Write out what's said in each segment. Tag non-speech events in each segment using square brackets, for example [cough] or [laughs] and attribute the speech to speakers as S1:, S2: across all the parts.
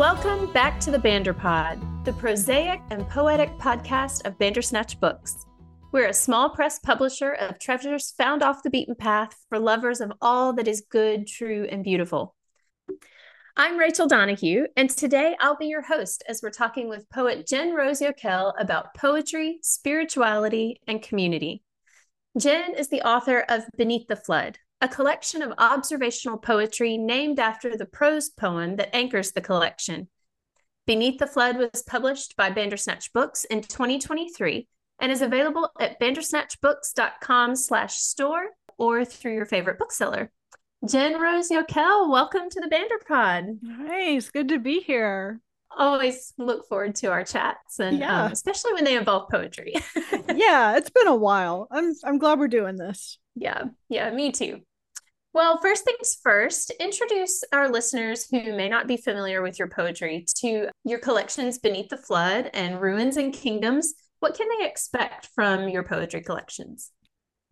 S1: Welcome back to the Banderpod, the prosaic and poetic podcast of Bandersnatch Books. We're a small press publisher of treasures found off the beaten path for lovers of all that is good, true, and beautiful. I'm Rachel Donahue, and today I'll be your host as we're talking with poet Jen Rose Yokel about poetry, spirituality, and community. Jen is the author of Beneath the Flood, a collection of observational poetry named after the prose poem that anchors the collection. Beneath the Flood was published by Bandersnatch Books in 2023 and is available at bandersnatchbooks.com slash store or through your favorite bookseller. Jen Rose Yokel, welcome to the Banderpod.
S2: Hey, it's good to be here.
S1: Always look forward to our chats, and yeah. um, especially when they involve poetry. [laughs]
S2: yeah, it's been a while. I'm I'm glad we're doing this.
S1: Yeah, yeah, me too. Well, first things first, introduce our listeners who may not be familiar with your poetry to your collections Beneath the Flood and Ruins and Kingdoms. What can they expect from your poetry collections?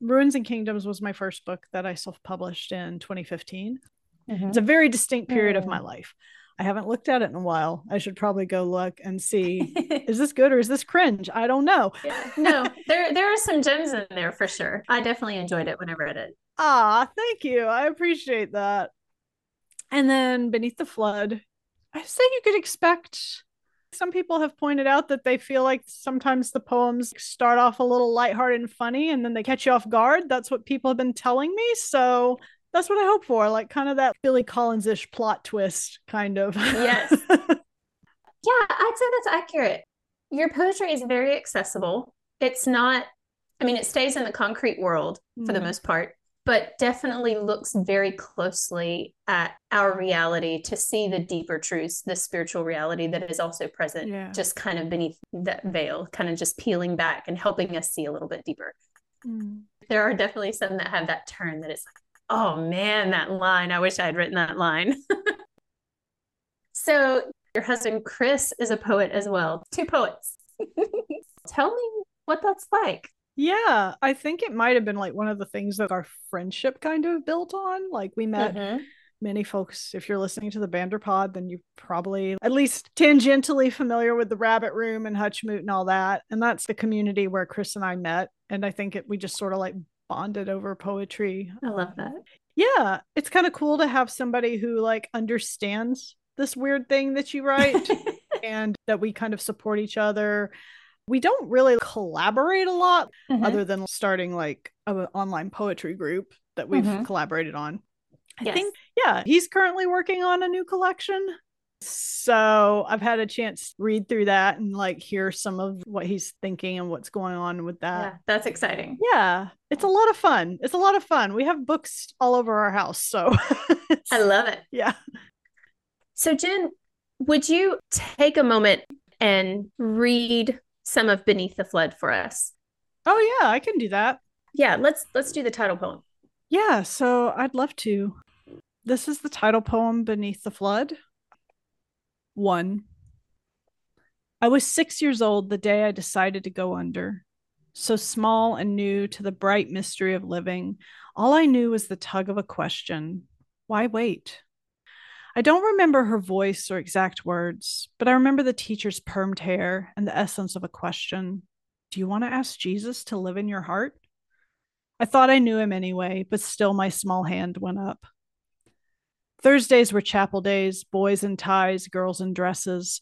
S2: Ruins and Kingdoms was my first book that I self published in 2015. Mm-hmm. It's a very distinct period mm. of my mm. life. I haven't looked at it in a while. I should probably go look and see [laughs] is this good or is this cringe? I don't know.
S1: Yeah. No, there there are some gems in there for sure. I definitely enjoyed it when I read it.
S2: Ah, thank you. I appreciate that. And then Beneath the Flood, I say you could expect. Some people have pointed out that they feel like sometimes the poems start off a little lighthearted and funny and then they catch you off guard. That's what people have been telling me. So that's what I hope for, like kind of that Billy Collins ish plot twist, kind of.
S1: Yes. [laughs] yeah, I'd say that's accurate. Your poetry is very accessible. It's not, I mean, it stays in the concrete world for mm. the most part but definitely looks very closely at our reality to see the deeper truths, the spiritual reality that is also present, yeah. just kind of beneath that veil, kind of just peeling back and helping us see a little bit deeper. Mm. There are definitely some that have that turn that it's like, oh man, that line, I wish I had written that line. [laughs] so, your husband, Chris, is a poet as well, two poets. [laughs] Tell me what that's like.
S2: Yeah, I think it might have been like one of the things that our friendship kind of built on. Like we met mm-hmm. many folks. If you're listening to the Banderpod, then you probably at least tangentially familiar with the Rabbit Room and Hutchmoot and all that. And that's the community where Chris and I met. And I think it, we just sort of like bonded over poetry.
S1: I love that.
S2: Yeah, it's kind of cool to have somebody who like understands this weird thing that you write [laughs] and that we kind of support each other we don't really collaborate a lot mm-hmm. other than starting like an online poetry group that we've mm-hmm. collaborated on. I yes. think, yeah, he's currently working on a new collection. So I've had a chance to read through that and like hear some of what he's thinking and what's going on with that.
S1: Yeah, that's exciting.
S2: Yeah, it's a lot of fun. It's a lot of fun. We have books all over our house. So [laughs]
S1: I love it.
S2: Yeah.
S1: So, Jen, would you take a moment and read some of Beneath the Flood for us.
S2: Oh yeah, I can do that.
S1: Yeah, let's let's do the title poem.
S2: Yeah, so I'd love to. This is the title poem Beneath the Flood. 1. I was 6 years old the day I decided to go under. So small and new to the bright mystery of living, all I knew was the tug of a question. Why wait? I don't remember her voice or exact words, but I remember the teacher's permed hair and the essence of a question Do you want to ask Jesus to live in your heart? I thought I knew him anyway, but still my small hand went up. Thursdays were chapel days, boys in ties, girls in dresses,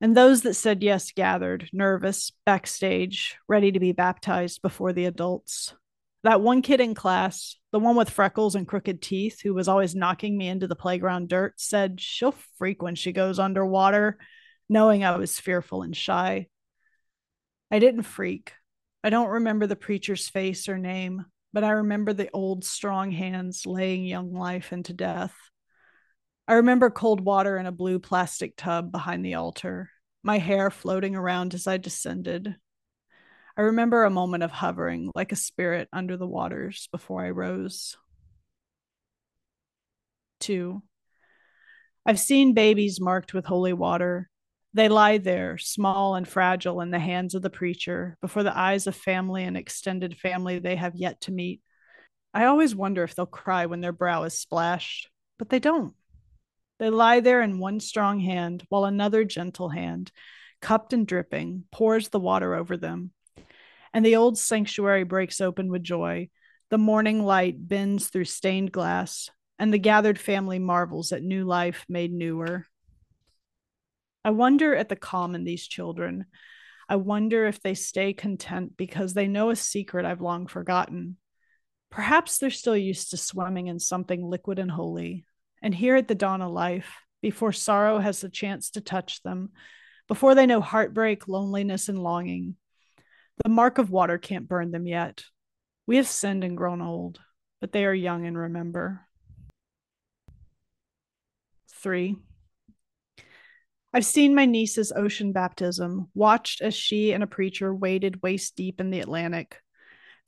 S2: and those that said yes gathered, nervous, backstage, ready to be baptized before the adults. That one kid in class, the one with freckles and crooked teeth, who was always knocking me into the playground dirt, said she'll freak when she goes underwater, knowing I was fearful and shy. I didn't freak. I don't remember the preacher's face or name, but I remember the old, strong hands laying young life into death. I remember cold water in a blue plastic tub behind the altar, my hair floating around as I descended, I remember a moment of hovering like a spirit under the waters before I rose. Two, I've seen babies marked with holy water. They lie there, small and fragile, in the hands of the preacher, before the eyes of family and extended family they have yet to meet. I always wonder if they'll cry when their brow is splashed, but they don't. They lie there in one strong hand, while another gentle hand, cupped and dripping, pours the water over them. And the old sanctuary breaks open with joy. The morning light bends through stained glass, and the gathered family marvels at new life made newer. I wonder at the calm in these children. I wonder if they stay content because they know a secret I've long forgotten. Perhaps they're still used to swimming in something liquid and holy, and here at the dawn of life, before sorrow has the chance to touch them, before they know heartbreak, loneliness, and longing, the mark of water can't burn them yet. We have sinned and grown old, but they are young and remember. Three. I've seen my niece's ocean baptism, watched as she and a preacher waded waist deep in the Atlantic,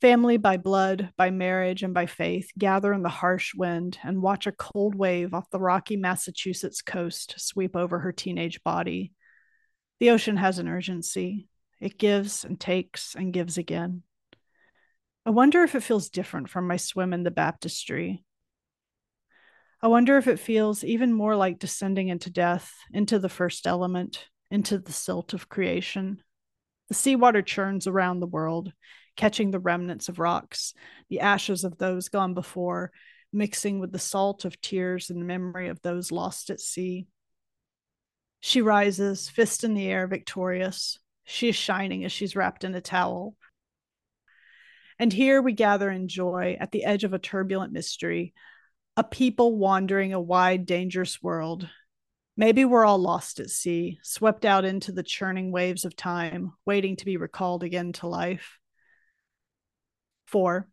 S2: Family by blood, by marriage, and by faith gather in the harsh wind and watch a cold wave off the rocky Massachusetts coast sweep over her teenage body. The ocean has an urgency. It gives and takes and gives again. I wonder if it feels different from my swim in the baptistry. I wonder if it feels even more like descending into death, into the first element, into the silt of creation. The seawater churns around the world, catching the remnants of rocks, the ashes of those gone before, mixing with the salt of tears and memory of those lost at sea. She rises, fist in the air, victorious. She is shining as she's wrapped in a towel. And here we gather in joy at the edge of a turbulent mystery, a people wandering a wide, dangerous world. Maybe we're all lost at sea, swept out into the churning waves of time, waiting to be recalled again to life. Four,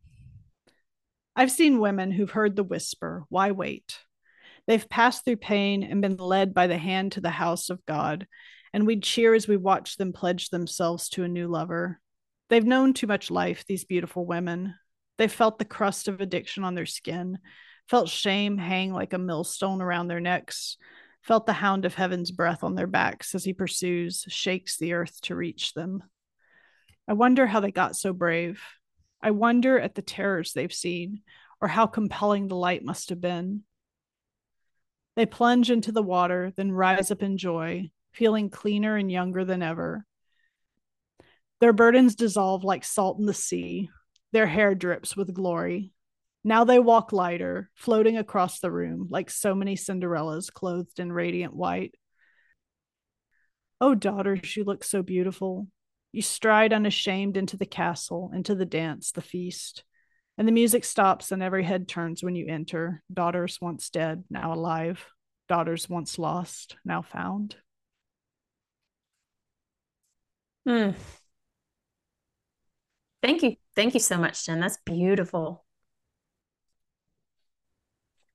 S2: I've seen women who've heard the whisper, why wait? They've passed through pain and been led by the hand to the house of God, and we'd cheer as we watch them pledge themselves to a new lover. They've known too much life, these beautiful women. They've felt the crust of addiction on their skin, felt shame hang like a millstone around their necks, felt the hound of heaven's breath on their backs as he pursues, shakes the earth to reach them. I wonder how they got so brave. I wonder at the terrors they've seen or how compelling the light must have been. They plunge into the water, then rise up in joy, feeling cleaner and younger than ever. Their burdens dissolve like salt in the sea. Their hair drips with glory. Now they walk lighter, floating across the room like so many Cinderellas clothed in radiant white. Oh, daughters, you look so beautiful. You stride unashamed into the castle, into the dance, the feast. And the music stops and every head turns when you enter. Daughters once dead, now alive. Daughters once lost, now found.
S1: Hmm. Thank you. Thank you so much, Jen. That's beautiful.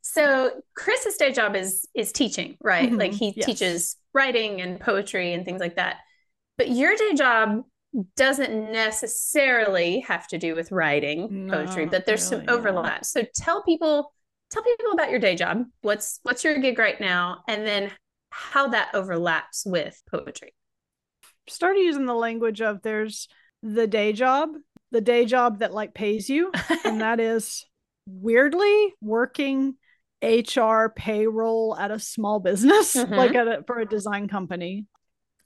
S1: So Chris's day job is is teaching, right? Mm-hmm. Like he yes. teaches writing and poetry and things like that. But your day job doesn't necessarily have to do with writing poetry, but there's really, some overlap. Yeah. So tell people tell people about your day job. What's what's your gig right now and then how that overlaps with poetry.
S2: Started using the language of there's the day job, the day job that like pays you and that [laughs] is weirdly working HR payroll at a small business, [laughs] mm-hmm. like at a, for a design company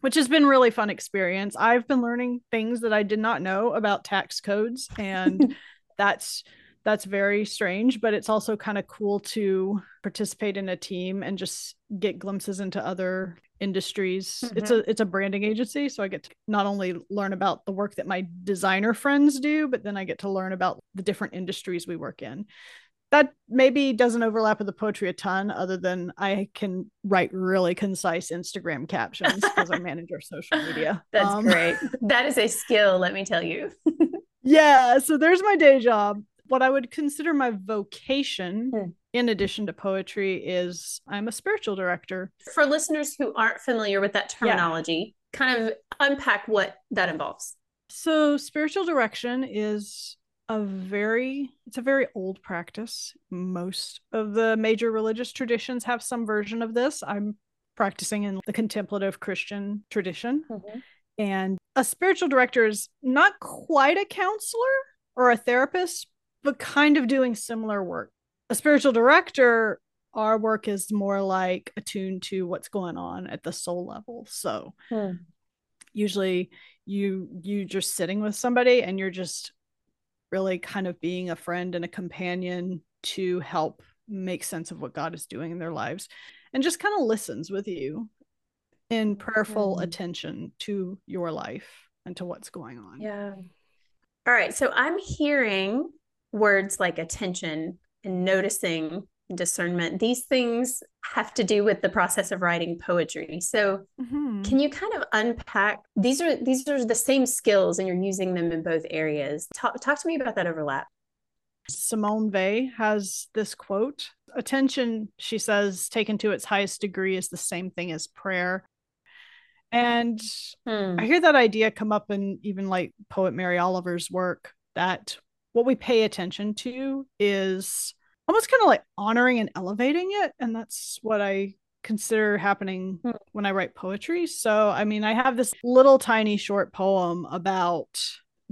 S2: which has been really fun experience. I've been learning things that I did not know about tax codes and [laughs] that's that's very strange, but it's also kind of cool to participate in a team and just get glimpses into other industries. Mm-hmm. It's a it's a branding agency, so I get to not only learn about the work that my designer friends do, but then I get to learn about the different industries we work in that maybe doesn't overlap with the poetry a ton other than i can write really concise instagram captions because i manage our social [laughs] media.
S1: That's um, great. [laughs] That is a skill let me tell you. [laughs]
S2: Yeah so there's my day job. What i would consider my vocation hmm. in addition to poetry is i'm a spiritual director.
S1: For listeners who aren't familiar with that terminology yeah. kind of unpack what that involves.
S2: So spiritual direction is a very it's a very old practice most of the major religious traditions have some version of this i'm practicing in the contemplative christian tradition mm-hmm. and a spiritual director is not quite a counselor or a therapist but kind of doing similar work a spiritual director our work is more like attuned to what's going on at the soul level. So hmm. usually you you just sitting with somebody and you're just really kind of being a friend and a companion to help make sense of what God is doing in their lives and just kind of listens with you in prayerful mm. attention to your life and to what's going on.
S1: Yeah. All right. So I'm hearing words like attention and noticing discernment. These things have to do with the process of writing poetry. So mm-hmm. can you kind of unpack these are these are the same skills and you're using them in both areas. Talk talk to me about that overlap.
S2: Simone Weil has this quote Attention, she says, taken to its highest degree is the same thing as prayer. And hmm. I hear that idea come up in even like poet Mary Oliver's work that what we pay attention to is almost kind of like honoring and elevating it. And that's what I consider happening hmm. when I write poetry. So, I mean, I have this little tiny short poem about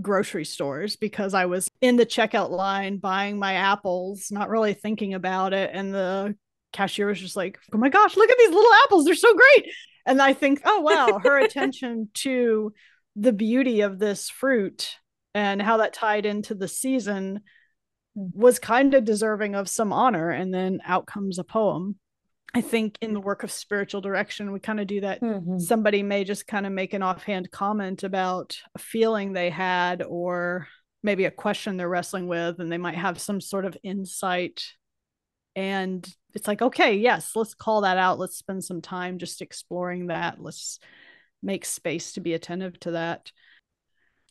S2: grocery stores because I was in the checkout line buying my apples, not really thinking about it. And the cashier was just like, oh my gosh, look at these little apples. They're so great. And I think, oh, wow, her [laughs] attention to the beauty of this fruit and how that tied into the season was kind of deserving of some honor. And then out comes a poem. I think in the work of spiritual direction, we kind of do that. Mm-hmm. Somebody may just kind of make an offhand comment about a feeling they had or maybe a question they're wrestling with, and they might have some sort of insight. And it's like, okay, yes, let's call that out. Let's spend some time just exploring that. Let's make space to be attentive to that.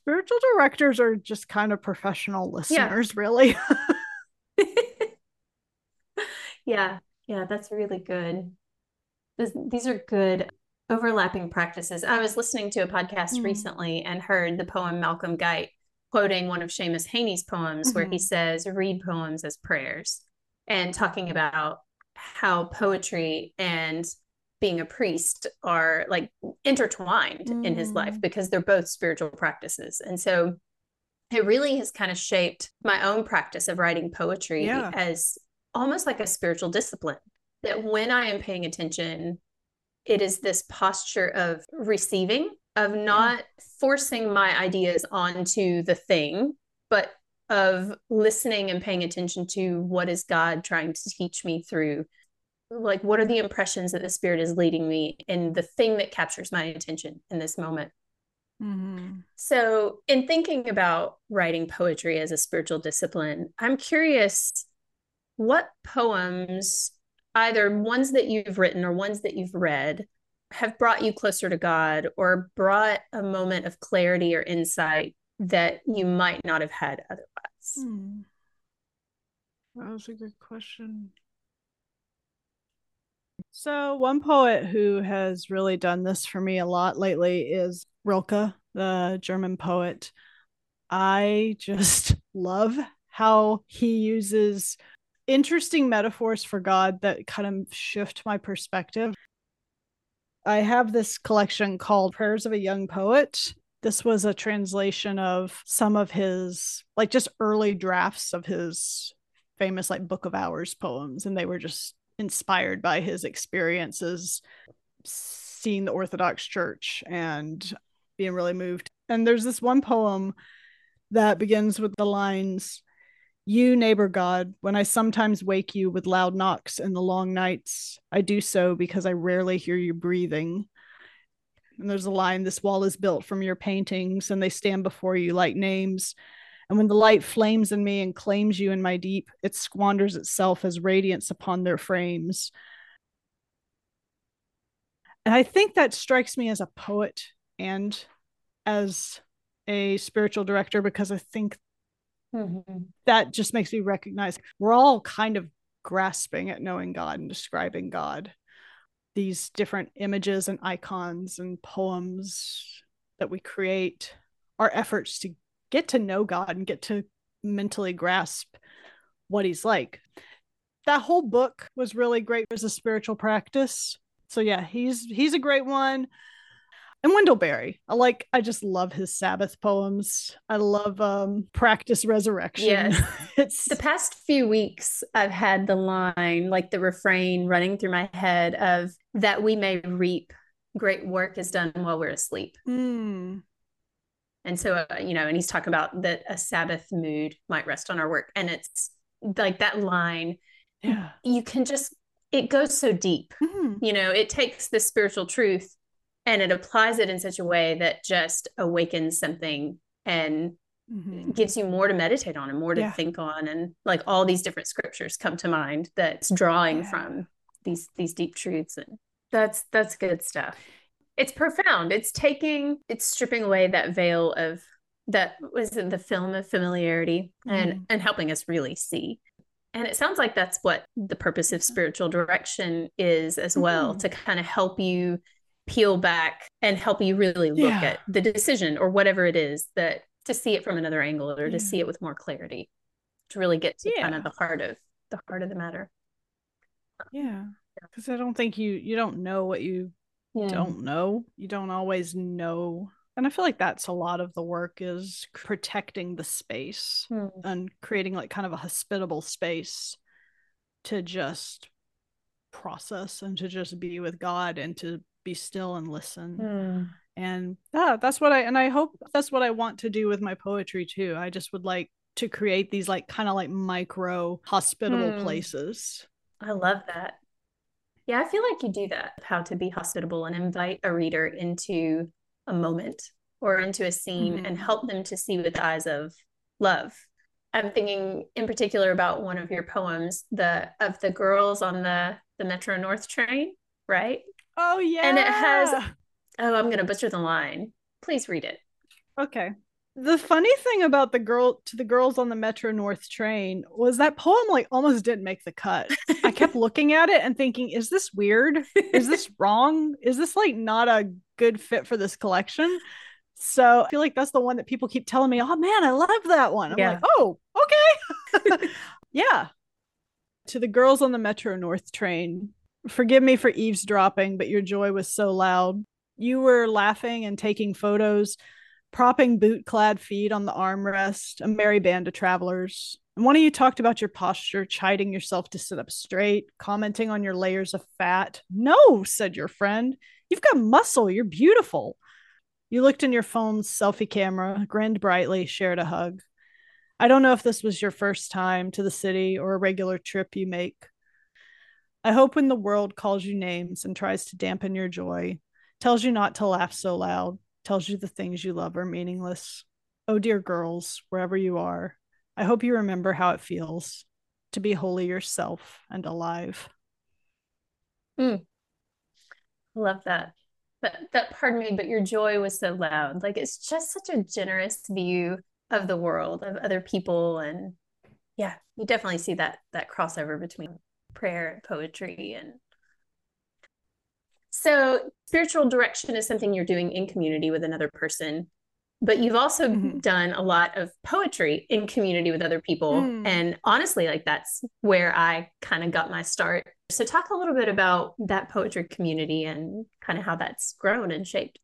S2: Spiritual directors are just kind of professional listeners, yeah. really. [laughs] [laughs]
S1: yeah yeah, that's really good. This, these are good overlapping practices. I was listening to a podcast mm. recently and heard the poem Malcolm Guite quoting one of Seamus Heaney's poems mm-hmm. where he mm-hmm. says, read poems as prayers and talking about how poetry and being a priest are like intertwined mm. in his life mm. because they're both spiritual practices. And so it really has kind of shaped my own practice of writing poetry yeah. as almost like a spiritual discipline that when I am paying attention, it is this posture of receiving, of not forcing my ideas onto the thing, but of listening and paying attention to what is God trying to teach me through like what are the impressions that the spirit is leading me in the thing that captures my attention in this moment mm-hmm. so in thinking about writing poetry as a spiritual discipline i'm curious what poems, either ones that you've written or ones that you've read, have brought you closer to God or brought a moment of clarity or insight that you might not have had otherwise? Hmm.
S2: That was a good question. So, one poet who has really done this for me a lot lately is Rilke, the German poet. I just [laughs] love how he uses interesting metaphors for God that kind of shift my perspective. I have this collection called Prayers of a Young Poet. This was a translation of some of his, like, just early drafts of his famous, like, Book of Hours poems. And they were just inspired by his experiences seeing the Orthodox Church and being really moved. And there's this one poem that begins with the lines you, neighbor God, when I sometimes wake you with loud knocks in the long nights, I do so because I rarely hear you breathing. And there's a line this wall is built from your paintings, and they stand before you like names. And when the light flames in me and claims you in my deep, it squanders itself as radiance upon their frames. And I think that strikes me as a poet and as a spiritual director because I think Mm-hmm. That just makes me recognize we're all kind of grasping at knowing God and describing God. These different images and icons and poems that we create are efforts to get to know God and get to mentally grasp what he's like. That whole book was really great as a spiritual practice. So yeah, he's he's a great one. and Wendell Berry. I like I just love his Sabbath poems. I love um Practice Resurrection.
S1: Yes. [laughs]
S2: it's
S1: The past few weeks, I've had the line, like the refrain running through my head of that we may reap great work is done while we're asleep.
S2: Mm,
S1: And so, uh, you know, and he's talking about that a Sabbath mood might rest on our work. And it's like that line,
S2: yeah.
S1: you can just, it goes so deep.
S2: Mhm.
S1: You know, it takes the spiritual truth and it applies it in such a way that just awakens something and
S2: Mhm.
S1: gives you more to meditate on and more to
S2: Yeah.
S1: think on. And like all these different scriptures come to mind that's drawing
S2: Yeah.
S1: from these these deep truths. And that's that's good stuff. It's profound. It's taking, it's stripping away that veil of that was in the film of familiarity and
S2: Mhm.
S1: and helping us really see. And it sounds like that's what the purpose of spiritual direction is as well,
S2: Mhm.
S1: to kind of help you peel back and help you really look
S2: Yeah.
S1: at the decision or whatever it is that to see it from another angle or to
S2: Yeah.
S1: see it with more clarity, to really get to kind of the heart of the heart of the matter.
S2: Yeah. Because I don't think you you don't know what you
S1: Yeah.
S2: don't know. You don't always know. And I feel like that's a lot of the work is protecting the space
S1: Hmm.
S2: and creating like kind of a hospitable space to just process and to just be with God and to be still and listen.
S1: Hmm.
S2: And yeah, that's what I and I hope that's what I want to do with my poetry too. I just would like to create these like kind of like micro hospitable
S1: Hmm.
S2: places.
S1: I love that. Yeah, I feel like you do that, how to be hospitable and invite a reader into a moment or into a scene and
S2: Mhm.
S1: help them to see with the eyes of love. I'm thinking in particular about one of your poems, the of the girls on the the Metro North train, right?
S2: Oh yeah.
S1: And it has- Oh, I'm gonna butcher the line. Please read it.
S2: Okay. The funny thing about the girl to the girls on the Metro North train was that poem like almost didn't make the cut. I kept [laughs] looking at it and thinking, is this weird? Is this [laughs] wrong? Is this like not a good fit for this collection? So I feel like that's the one that people keep telling me, oh man, I love that one. I'm
S1: Yeah.
S2: like, oh, okay. [laughs] yeah. To the girls on the Metro North train, forgive me for eavesdropping, but your joy was so loud. You were laughing and taking photos propping boot clad feet on the armrest, a merry band of travelers. And one of you talked about your posture, chiding yourself to sit up straight, commenting on your layers of fat. No, said your friend. You've got muscle. You're beautiful. You looked in your phone's selfie camera, grinned brightly, shared a hug. I don't know if this was your first time to the city or a regular trip you make. I hope when the world calls you names and tries to dampen your joy, tells you not to laugh so loud, tells you the things you love are meaningless. Oh, dear girls, wherever you are, I hope you remember how it feels to be wholly yourself and alive. Hmm.
S1: Love that. But that pardon me, but your joy was so loud. Like it's just such a generous view of the world, of other people. And yeah, you definitely see that that crossover between prayer and poetry and so spiritual direction is something you're doing in community with another person but you've also
S2: Mhm.
S1: done a lot of poetry in community with other people
S2: Mm.
S1: and honestly like that's where i kind of got my start so talk a little bit about that poetry community and kind of how that's grown and shaped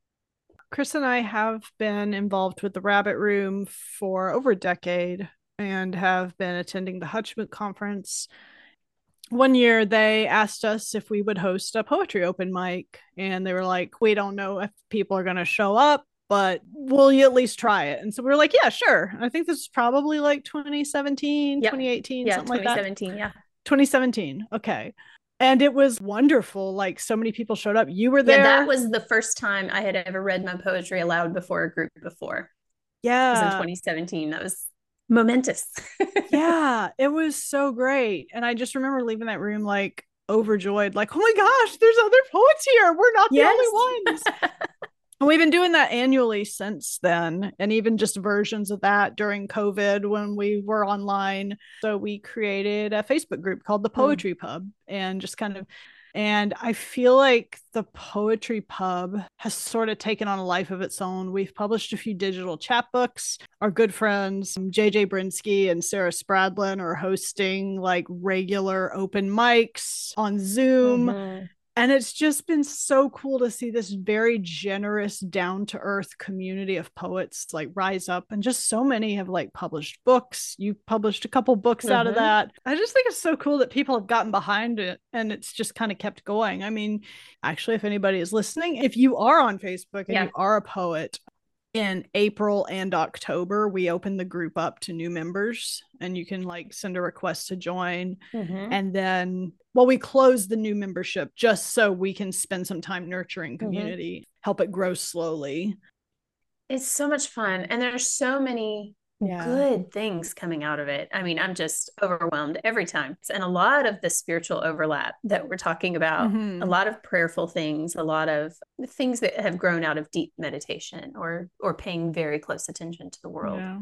S2: Chris and I have been involved with the Rabbit Room for over a decade and have been attending the Hutchmoot conference. One year they asked us if we would host a poetry open mic, and they were like, We don't know if people are going to show up, but will you at least try it? And so we were like, Yeah, sure. I think this is probably like 2017,
S1: Yep.
S2: 2018,
S1: yeah
S2: something like that.
S1: 2017 yeah
S2: 2017. Okay. And it was wonderful. Like so many people showed up. You were there.
S1: yeah that was the first time i had ever read my poetry aloud before a group before Yeah. it was in 2017 that was momentous [laughs]
S2: yeah, it was so great. And I just remember leaving that room like overjoyed, like, oh my gosh, there's other poets here. We're not the only ones. [laughs] And we've been doing that annually since then, and even just versions of that during COVID when we were online. So we created a Facebook group called the hmm. Poetry Pub and just kind of and I feel like the Poetry Pub has sort of taken on a life of its own. We've published a few digital chapbooks. Our good friends, JJ Brinski and Sarah Spradlin, are hosting like regular open mics on Zoom.
S1: Mhm.
S2: And it's just been so cool to see this very generous, down to earth community of poets like rise up. And just so many have like published books. You published a couple books mm-hmm. out of mm-hmm. that. I just think it's so cool that people have gotten behind it and it's just kind of kept going. I mean, actually, if anybody is listening, if you are on Facebook and yeah. you are a poet, in April and October, we open the group up to new members and you can like send a request to join. Mm-hmm. And then, well, we close the new membership just so we can spend some time nurturing mm-hmm. community, mm-hmm. help it grow slowly.
S1: It's so much fun. And there's so many yeah. good things coming out of it. I mean, I'm just overwhelmed every time. And a lot of the spiritual overlap that we're talking about, mm-hmm. a lot of prayerful things, a lot of things that have grown out of deep meditation or or paying very close attention to the world. Yeah.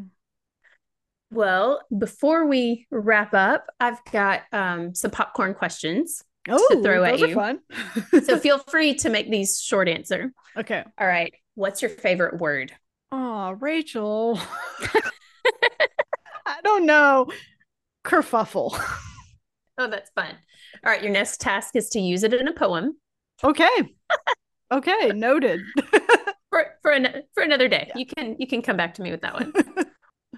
S1: Well, before we wrap up, I've got um, some popcorn questions oh, to throw at you. so [laughs] feel free to make these short answer.
S2: Okay.
S1: All right. What's your favorite word?
S2: Oh, Rachel. [laughs] I don't know. Kerfuffle. [laughs]
S1: Oh, that's fun. All right, your next task is to use it in a poem.
S2: Okay. okay, [laughs] noted. [laughs]
S1: for for an, for another day. Yeah. You can you can come back to me with that one.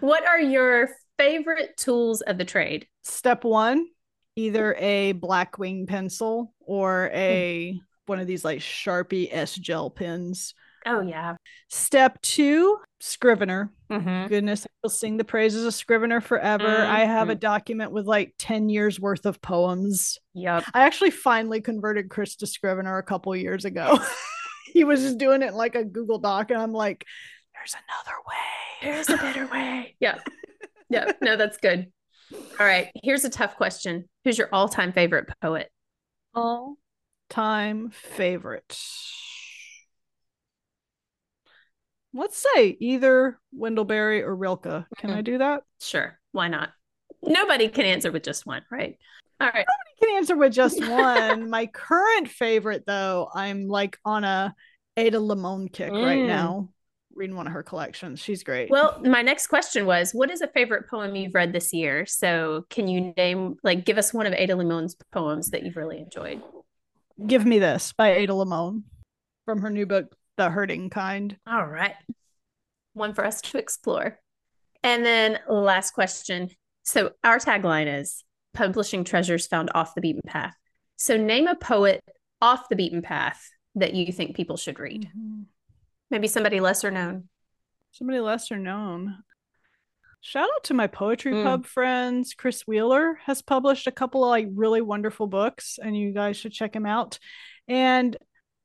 S1: what are your favorite tools of the trade?
S2: Step 1, either a Blackwing pencil or a mm. one of these like Sharpie S gel pens.
S1: Oh yeah.
S2: Step two, Scrivener. Mm-hmm. Goodness, I'll sing the praises of Scrivener forever. Mm-hmm. I have a document with like 10 years worth of poems.
S1: Yep.
S2: I actually finally converted Chris to Scrivener a couple years ago. [laughs] he was just doing it like a Google Doc, and I'm like, there's another way.
S1: There's a better way. [laughs] Yeah. Yeah. No, that's good. All right. Here's a tough question. Who's your all-time favorite poet?
S2: All time favorite let's say either Wendell Berry or Rilke. Can mm-hmm. I do that?
S1: Sure. Why not? Nobody can answer with just one, right? All right.
S2: Nobody can answer with just one. My current favorite, though, I'm like on a Ada Limon kick mm. right now, reading one of her collections. She's great.
S1: Well, my next question was, what is a favorite poem you've read this year? So, can you name, like, give us one of Ada Limon's poems that you've really enjoyed?
S2: Give Me This by Ada Limon from her new book, the hurting kind.
S1: All right. One for us to explore. And then last question. So our tagline is publishing treasures found off the beaten path. So name a poet off the beaten path that you think people should read. Mm-hmm. Maybe somebody lesser known.
S2: Somebody lesser known. Shout out to my poetry mm. pub friends. Chris Wheeler has published a couple of like really wonderful books, and you guys should check him out. And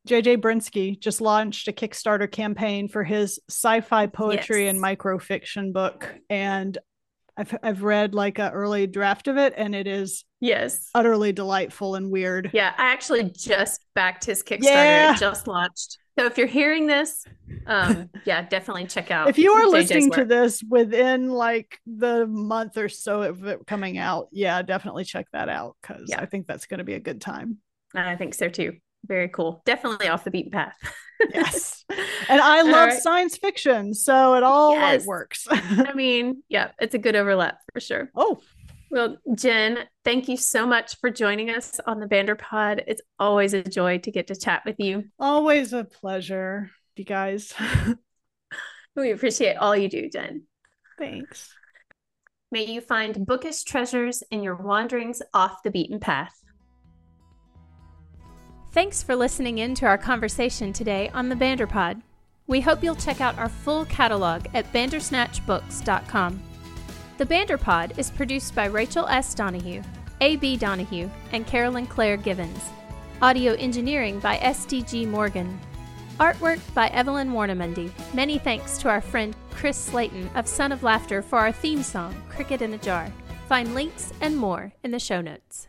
S2: JJ Brinski just launched a Kickstarter campaign for his sci-fi poetry yes. and microfiction book, and I've I've read like an early draft of it, and it is
S1: yes
S2: utterly delightful and weird.
S1: Yeah, I actually just backed his Kickstarter. Yeah. It just launched. So if you're hearing this, um, [laughs] yeah, definitely check out.
S2: If you are JJ's listening work. to this within like the month or so of it coming out, yeah, definitely check that out because yeah. I think that's going to be a good time.
S1: And I think so too very cool. Definitely off the beaten path.
S2: yes. [laughs] And I love right. science fiction. So it all yes. like, works.
S1: I mean, yeah, it's a good overlap for sure.
S2: Oh.
S1: Well, Jen, thank you so much for joining us on the Banderpod. It's always a joy to get to chat with you.
S2: Always a pleasure, you guys. [laughs]
S1: we appreciate all you do, Jen.
S2: Thanks.
S1: May you find bookish treasures in your wanderings off the beaten path. Thanks for listening in to our conversation today on the Banderpod. We hope you'll check out our full catalog at bandersnatchbooks.com. The Banderpod is produced by Rachel S. Donahue, A.B. Donahue, and Carolyn Claire Givens. Audio engineering by S.D.G. Morgan. Artwork by Evelyn Warnemuende. Many thanks to our friend Chris Slaten of Son of Laughter for our theme song, Cricket in a Jar. Find links and more in the show notes.